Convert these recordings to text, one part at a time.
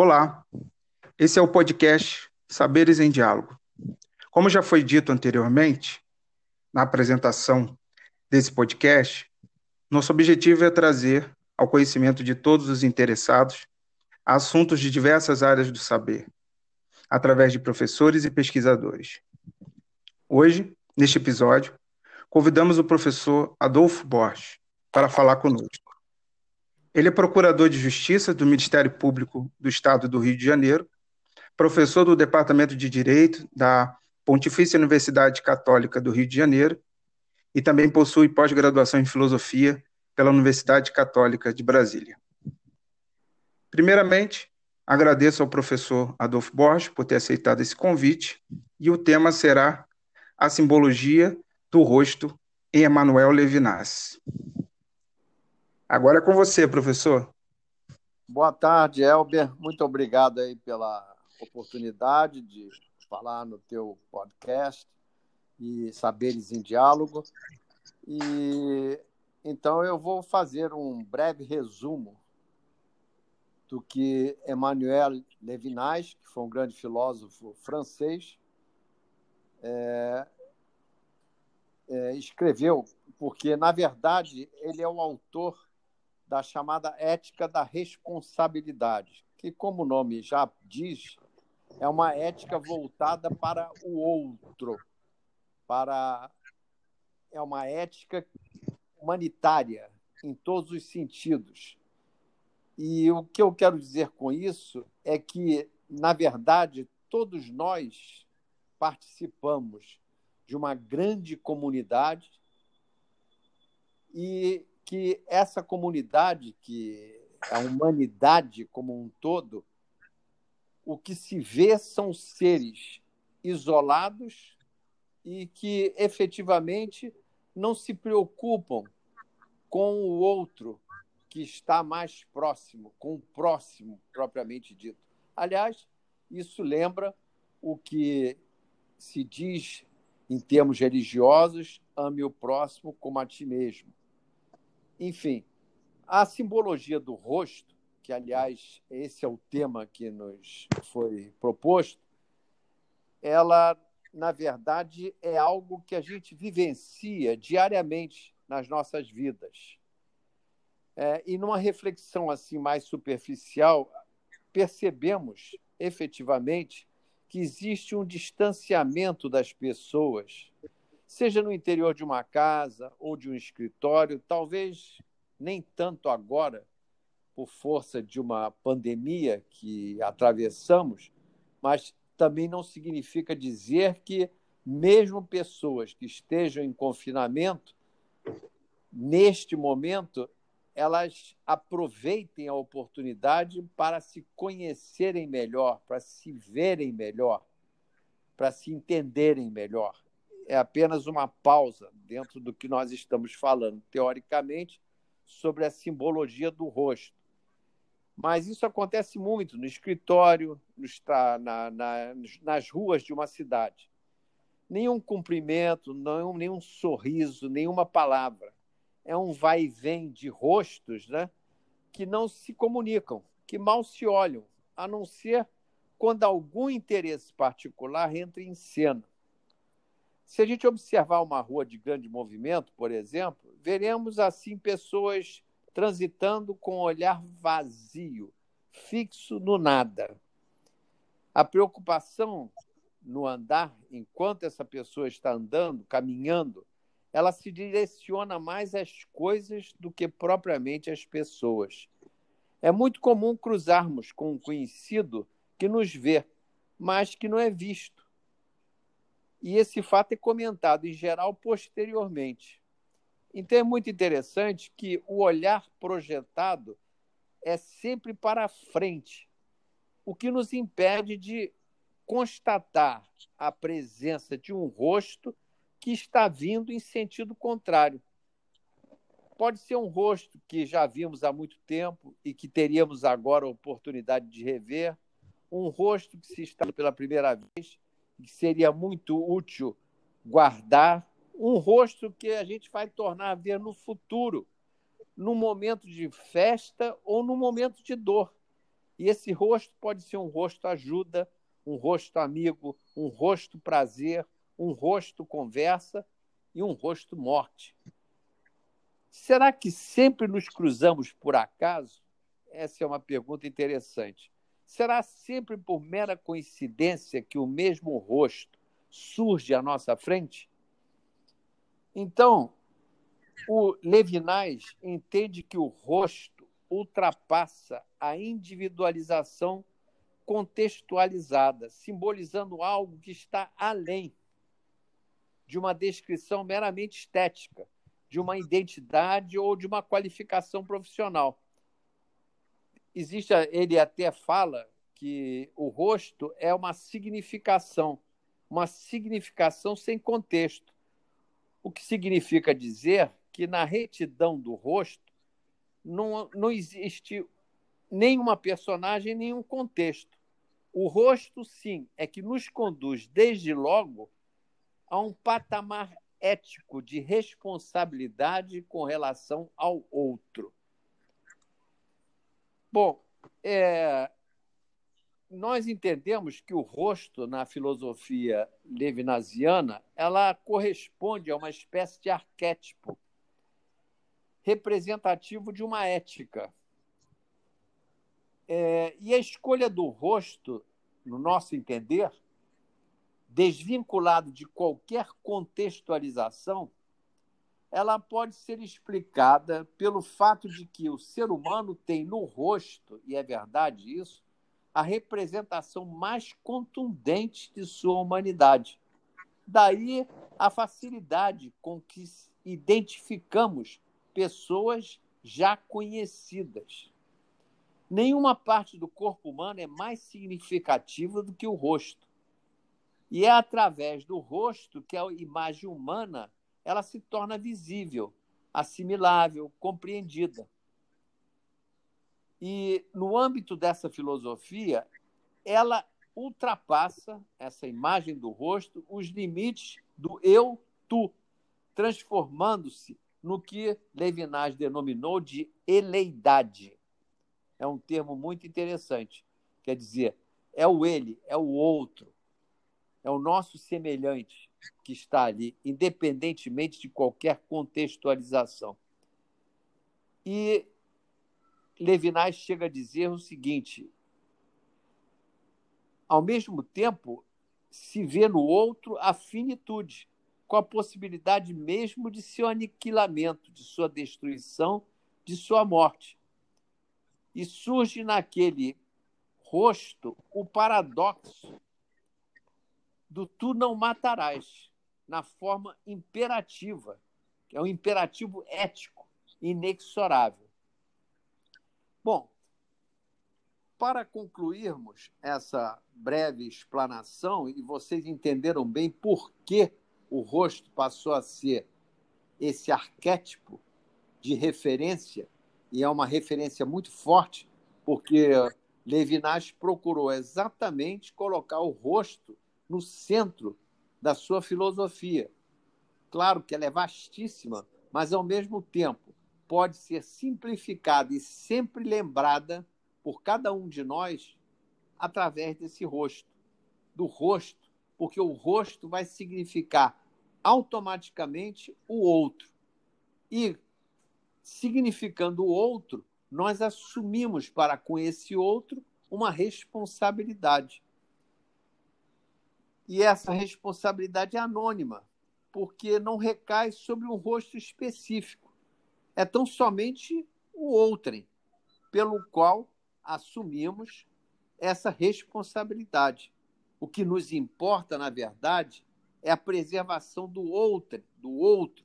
Olá, esse é o podcast Saberes em Diálogo. Como já foi dito anteriormente, na apresentação desse podcast, nosso objetivo é trazer ao conhecimento de todos os interessados assuntos de diversas áreas do saber, através de professores e pesquisadores. Hoje, neste episódio, convidamos o professor Adolfo Borges para falar conosco. Ele é procurador de Justiça do Ministério Público do Estado do Rio de Janeiro, professor do Departamento de Direito da Pontifícia Universidade Católica do Rio de Janeiro e também possui pós-graduação em Filosofia pela Universidade Católica de Brasília. Primeiramente, agradeço ao professor Adolfo Borges por ter aceitado esse convite e o tema será a simbologia do rosto em Emanuel Levinas. Agora é com você, professor. Boa tarde, Elber. Muito obrigado aí pela oportunidade de falar no teu podcast e Saberes em Diálogo. E então eu vou fazer um breve resumo do que Emmanuel Levinas, que foi um grande filósofo francês, é, é, escreveu, porque, na verdade, ele é o autor da chamada ética da responsabilidade, que, como o nome já diz, é uma ética voltada para o outro, para é uma ética humanitária em todos os sentidos. E o que eu quero dizer com isso é que, na verdade, todos nós participamos de uma grande comunidade e que essa comunidade, que a humanidade como um todo, o que se vê são seres isolados e que efetivamente não se preocupam com o outro que está mais próximo, com o próximo propriamente dito. Aliás, isso lembra o que se diz em termos religiosos: ame o próximo como a ti mesmo. Enfim, a simbologia do rosto, que, aliás, esse é o tema que nos foi proposto, ela, na verdade, é algo que a gente vivencia diariamente nas nossas vidas. É, e numa reflexão assim mais superficial, percebemos efetivamente que existe um distanciamento das pessoas seja no interior de uma casa ou de um escritório, talvez nem tanto agora, por força de uma pandemia que atravessamos, mas também não significa dizer que, mesmo pessoas que estejam em confinamento, neste momento, elas aproveitem a oportunidade para se conhecerem melhor, para se verem melhor, para se entenderem melhor é apenas uma pausa dentro do que nós estamos falando, teoricamente, sobre a simbologia do rosto. Mas isso acontece muito no escritório, na, na, nas ruas de uma cidade. Nenhum cumprimento, nenhum, nenhum sorriso, nenhuma palavra. É um vai e vem de rostos né, que não se comunicam, que mal se olham, a não ser quando algum interesse particular entra em cena. Se a gente observar uma rua de grande movimento, por exemplo, veremos assim pessoas transitando com um olhar vazio, fixo no nada. A preocupação no andar, enquanto essa pessoa está andando, caminhando, ela se direciona mais às coisas do que propriamente às pessoas. É muito comum cruzarmos com um conhecido que nos vê, mas que não é visto e esse fato é comentado em geral posteriormente. Então é muito interessante que o olhar projetado é sempre para frente, o que nos impede de constatar a presença de um rosto que está vindo em sentido contrário. Pode ser um rosto que já vimos há muito tempo e que teríamos agora a oportunidade de rever, um rosto que se está pela primeira vez que seria muito útil guardar um rosto que a gente vai tornar a ver no futuro, no momento de festa ou no momento de dor. E esse rosto pode ser um rosto ajuda, um rosto amigo, um rosto prazer, um rosto conversa e um rosto morte. Será que sempre nos cruzamos por acaso? Essa é uma pergunta interessante. Será sempre por mera coincidência que o mesmo rosto surge à nossa frente? Então, o Levinais entende que o rosto ultrapassa a individualização contextualizada, simbolizando algo que está além de uma descrição meramente estética, de uma identidade ou de uma qualificação profissional. Existe, ele até fala que o rosto é uma significação, uma significação sem contexto. O que significa dizer que na retidão do rosto não, não existe nenhuma personagem, nenhum contexto. O rosto, sim, é que nos conduz desde logo a um patamar ético de responsabilidade com relação ao outro. Bom, é, nós entendemos que o rosto na filosofia levinasiana ela corresponde a uma espécie de arquétipo representativo de uma ética. É, e a escolha do rosto, no nosso entender, desvinculado de qualquer contextualização, ela pode ser explicada pelo fato de que o ser humano tem no rosto, e é verdade isso, a representação mais contundente de sua humanidade. Daí a facilidade com que identificamos pessoas já conhecidas. Nenhuma parte do corpo humano é mais significativa do que o rosto. E é através do rosto que a imagem humana ela se torna visível, assimilável, compreendida. E no âmbito dessa filosofia, ela ultrapassa essa imagem do rosto os limites do eu tu, transformando-se no que Levinas denominou de eleidade. É um termo muito interessante. Quer dizer, é o ele, é o outro, é o nosso semelhante que está ali, independentemente de qualquer contextualização. E Levinas chega a dizer o seguinte: ao mesmo tempo, se vê no outro a finitude, com a possibilidade mesmo de seu aniquilamento, de sua destruição, de sua morte. E surge naquele rosto o paradoxo do tu não matarás, na forma imperativa, que é um imperativo ético inexorável. Bom, para concluirmos essa breve explanação, e vocês entenderam bem por que o rosto passou a ser esse arquétipo de referência, e é uma referência muito forte, porque Levinas procurou exatamente colocar o rosto no centro da sua filosofia. Claro que ela é vastíssima, mas ao mesmo tempo pode ser simplificada e sempre lembrada por cada um de nós através desse rosto, do rosto, porque o rosto vai significar automaticamente o outro. E significando o outro, nós assumimos para com esse outro uma responsabilidade. E essa responsabilidade é anônima, porque não recai sobre um rosto específico. É tão somente o outrem, pelo qual assumimos essa responsabilidade. O que nos importa, na verdade, é a preservação do outro, do outro.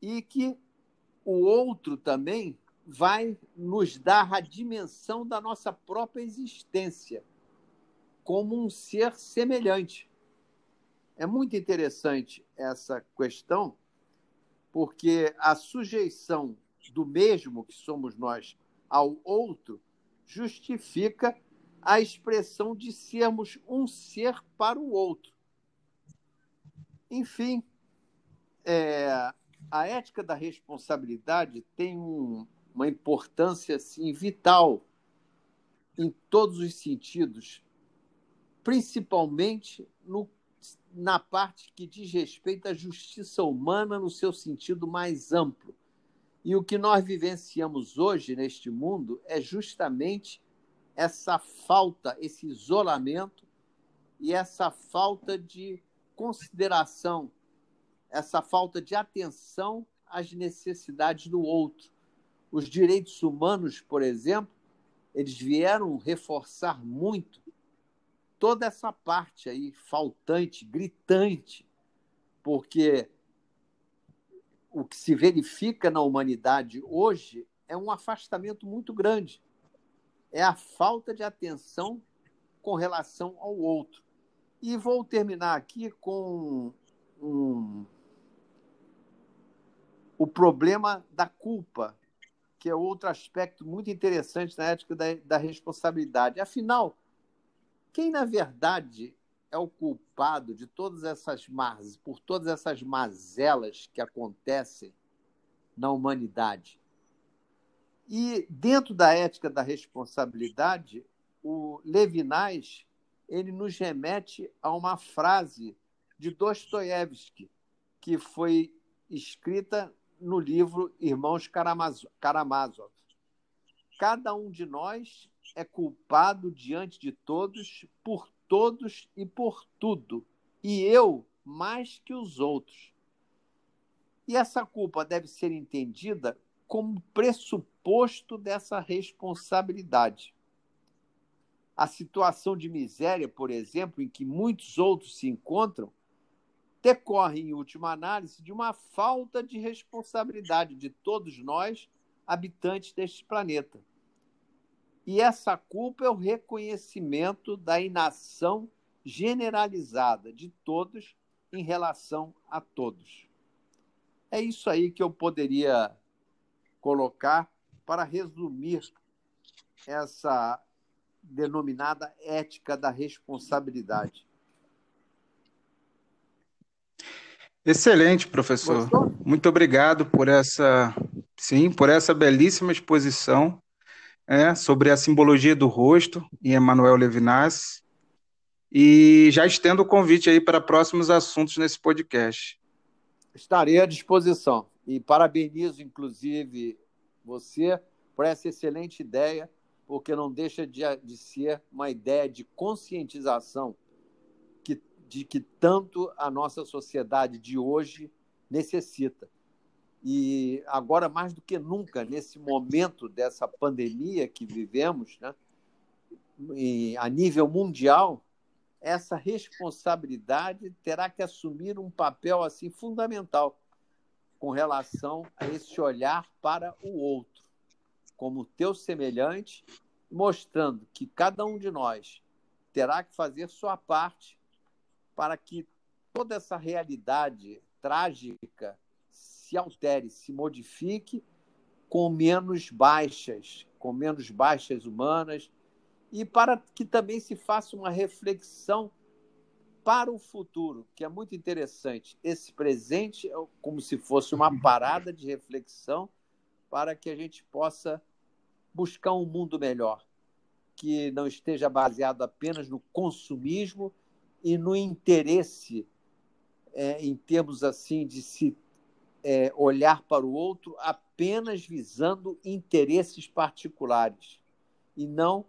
E que o outro também vai nos dar a dimensão da nossa própria existência como um ser semelhante. É muito interessante essa questão, porque a sujeição do mesmo que somos nós ao outro justifica a expressão de sermos um ser para o outro. Enfim, é, a ética da responsabilidade tem um, uma importância assim, vital em todos os sentidos, principalmente no, na parte que diz respeito à justiça humana no seu sentido mais amplo. E o que nós vivenciamos hoje neste mundo é justamente essa falta, esse isolamento e essa falta de consideração, essa falta de atenção às necessidades do outro. Os direitos humanos, por exemplo, eles vieram reforçar muito toda essa parte aí faltante, gritante, porque o que se verifica na humanidade hoje é um afastamento muito grande. É a falta de atenção com relação ao outro. E vou terminar aqui com um, o problema da culpa, que é outro aspecto muito interessante na ética da, da responsabilidade. Afinal, quem na verdade é o culpado de todas essas por todas essas mazelas que acontecem na humanidade? E dentro da ética da responsabilidade, o Levinas ele nos remete a uma frase de Dostoiévski, que foi escrita no livro Irmãos Karamazov. Cada um de nós é culpado diante de todos, por todos e por tudo, e eu mais que os outros. E essa culpa deve ser entendida como pressuposto dessa responsabilidade. A situação de miséria, por exemplo, em que muitos outros se encontram, decorre, em última análise, de uma falta de responsabilidade de todos nós, habitantes deste planeta. E essa culpa é o reconhecimento da inação generalizada de todos em relação a todos. É isso aí que eu poderia colocar para resumir essa denominada ética da responsabilidade. Excelente, professor. Gostou? Muito obrigado por essa, sim, por essa belíssima exposição é, sobre a simbologia do rosto em Emmanuel Levinas. E já estendo o convite aí para próximos assuntos nesse podcast. Estarei à disposição. E parabenizo, inclusive, você por essa excelente ideia, porque não deixa de, de ser uma ideia de conscientização de que tanto a nossa sociedade de hoje necessita. E agora, mais do que nunca, nesse momento dessa pandemia que vivemos, né, a nível mundial, essa responsabilidade terá que assumir um papel assim fundamental com relação a esse olhar para o outro, como teu semelhante, mostrando que cada um de nós terá que fazer sua parte para que toda essa realidade trágica se altere, se modifique com menos baixas, com menos baixas humanas, e para que também se faça uma reflexão para o futuro, que é muito interessante. Esse presente é como se fosse uma parada de reflexão para que a gente possa buscar um mundo melhor, que não esteja baseado apenas no consumismo e no interesse, é, em termos assim, de se é, olhar para o outro apenas visando interesses particulares e não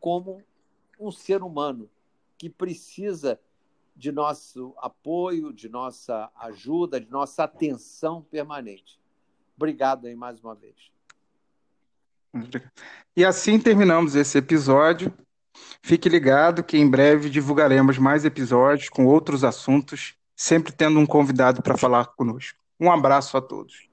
como um ser humano que precisa de nosso apoio, de nossa ajuda, de nossa atenção permanente. Obrigado aí mais uma vez. E assim terminamos esse episódio. Fique ligado que em breve divulgaremos mais episódios com outros assuntos, sempre tendo um convidado para falar conosco. Um abraço a todos.